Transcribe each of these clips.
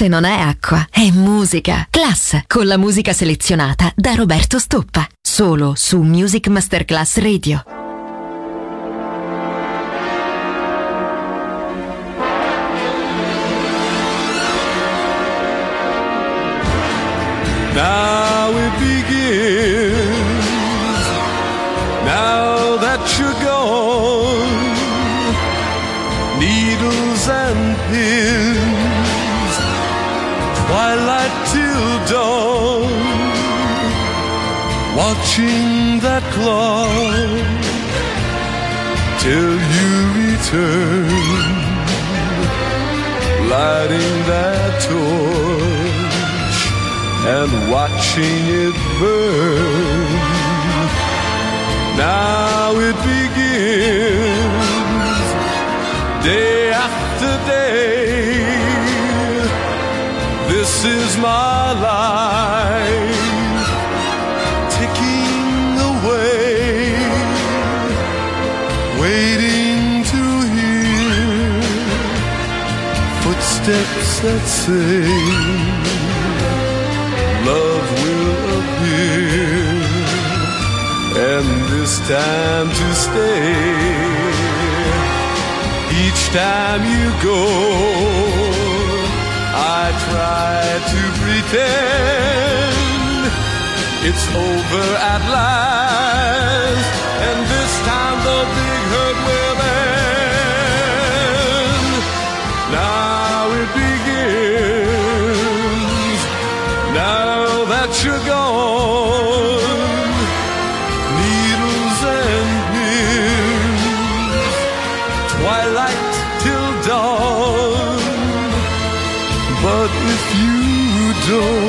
Classe non è acqua, è musica. Class, con la musica selezionata da Roberto Stoppa. Solo su Music Masterclass Radio. Now it begins. Now that you're gone, needles and pins, twilight till dawn, watching that clock till you return, lighting that torch and watching it burn. Now it begins, day after day. This is my life, ticking away, waiting to hear footsteps that say love will appear, and this time to stay. Each time you go, try to pretend it's over at last, and this time the big hurt will end. Now it begins. Now that you're gone, no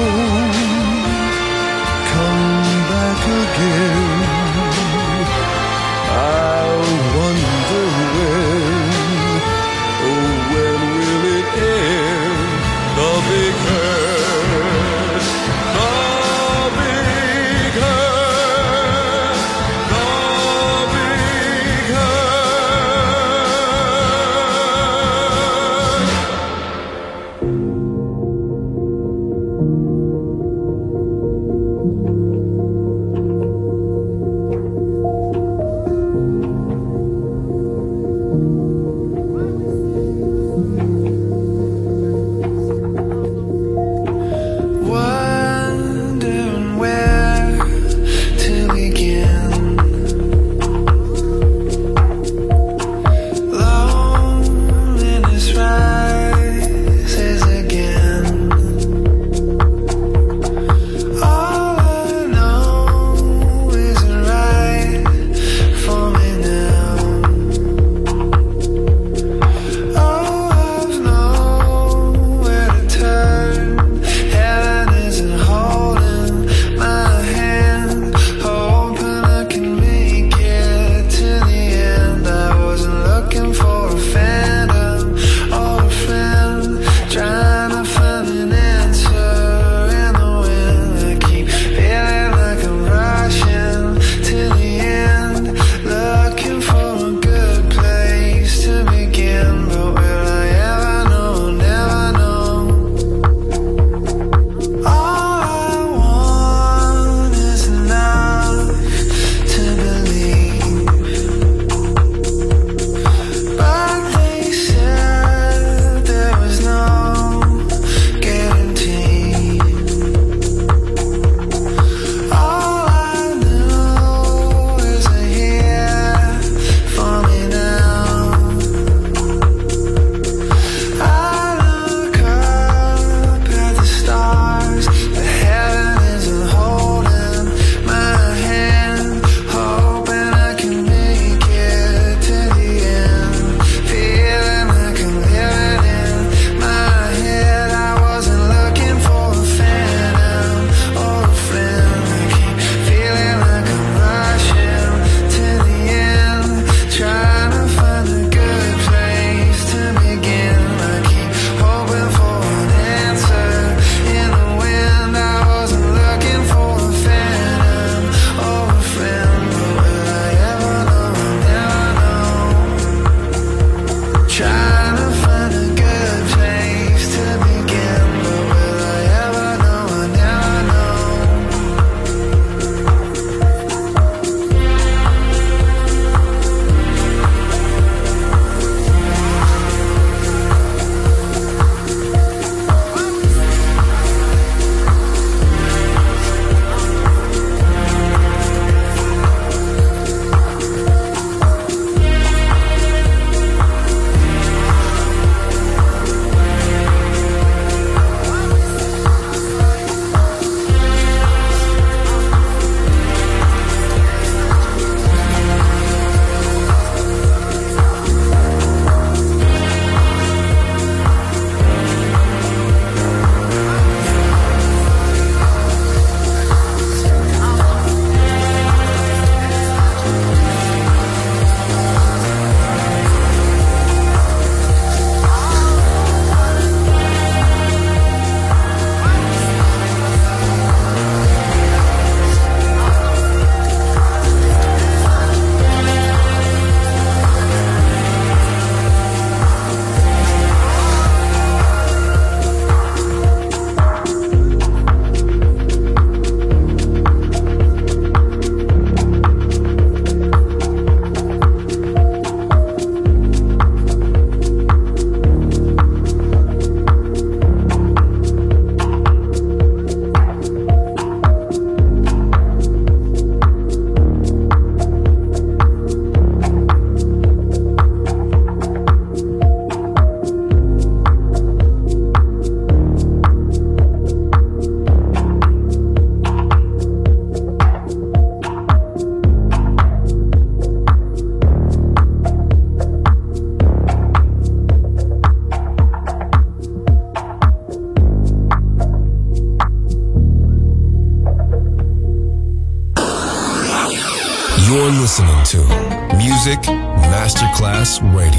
Masterclass Radio,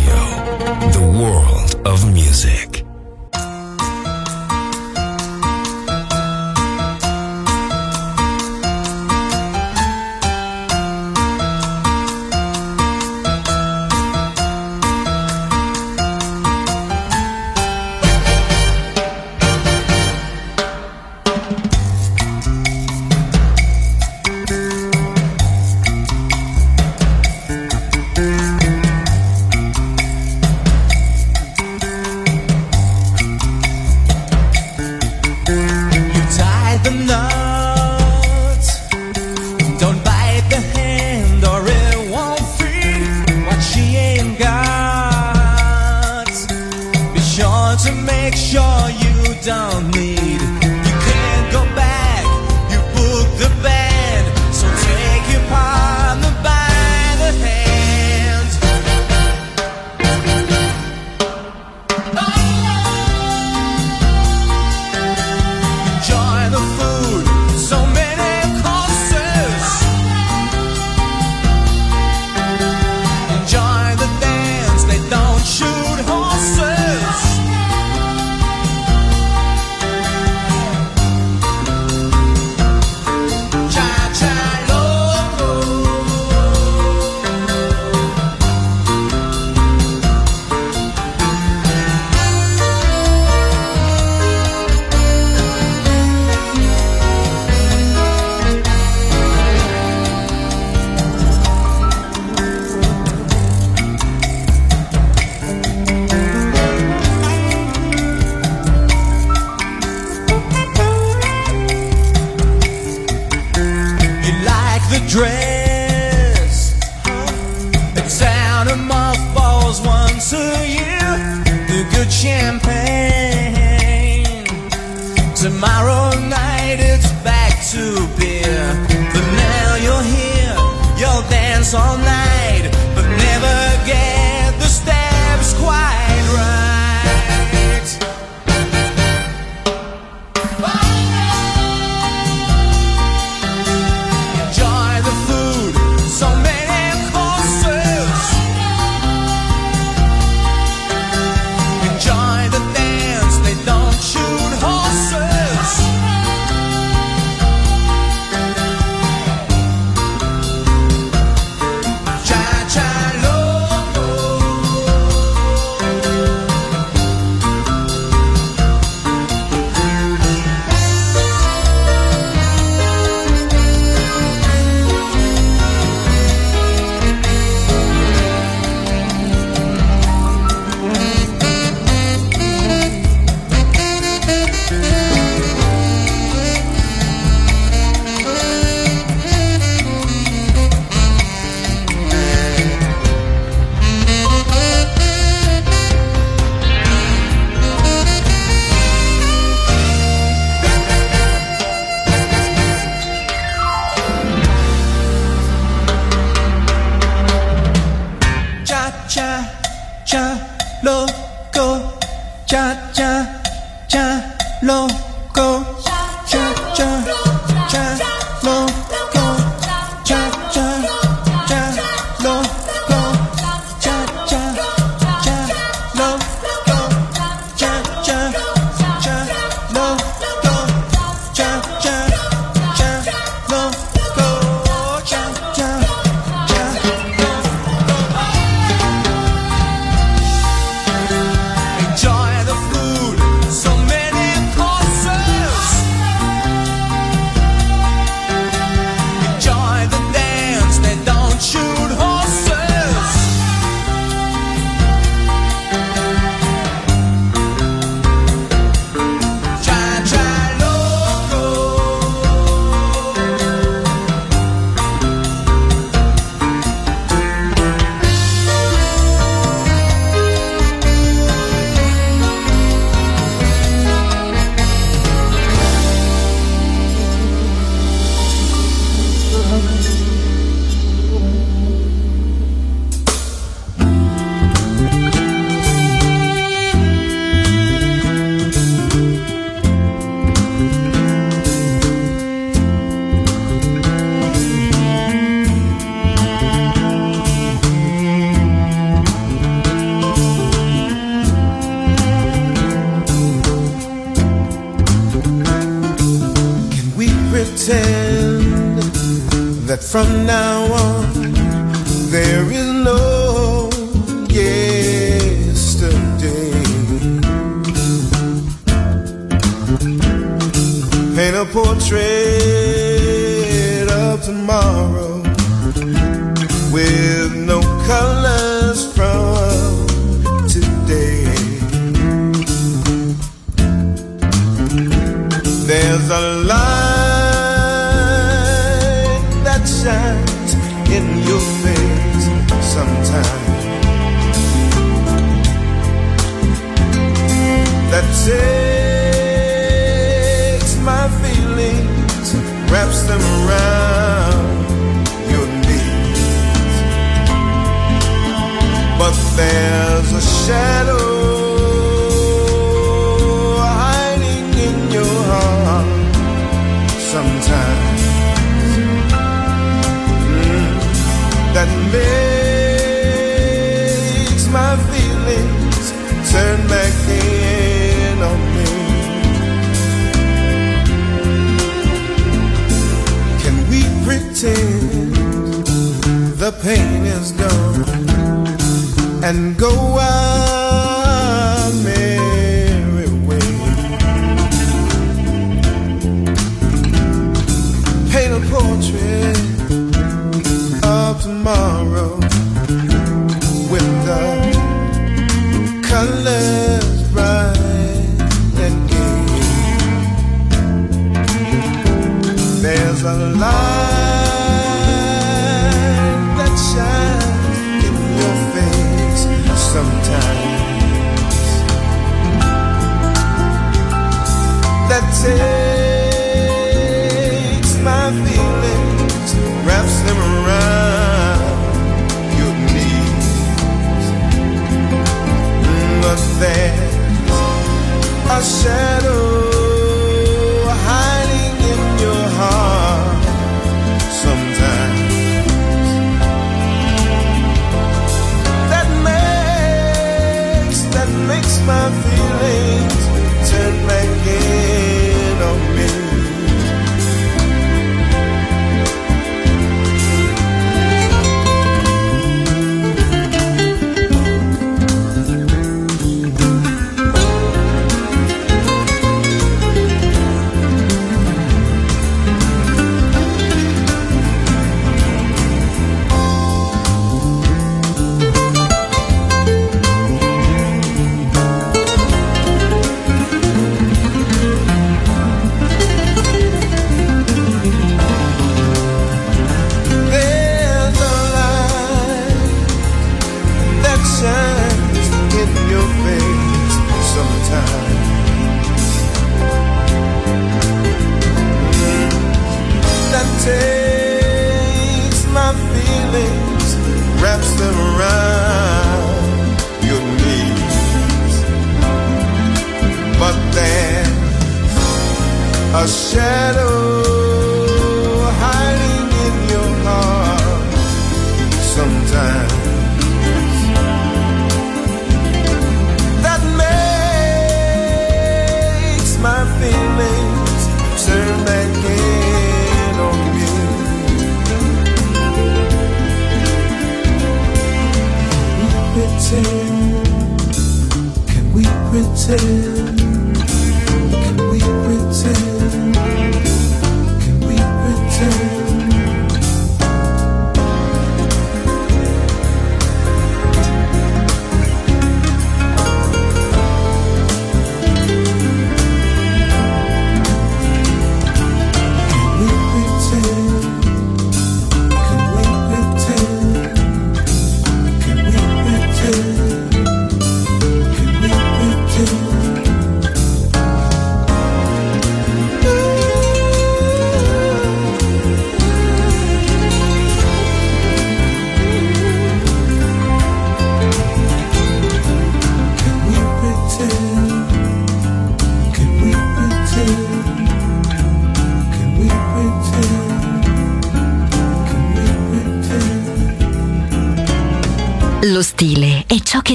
that from now on there is no yesterday. Paint a portrait takes my feelings, wraps them around your knees. But there's a shadow pain is gone and go our merry way? Paint a portrait of tomorrow with the colors bright and gay. There's a light sometimes. That takes my feelings, wraps them around your knees. But there's a shadow shadow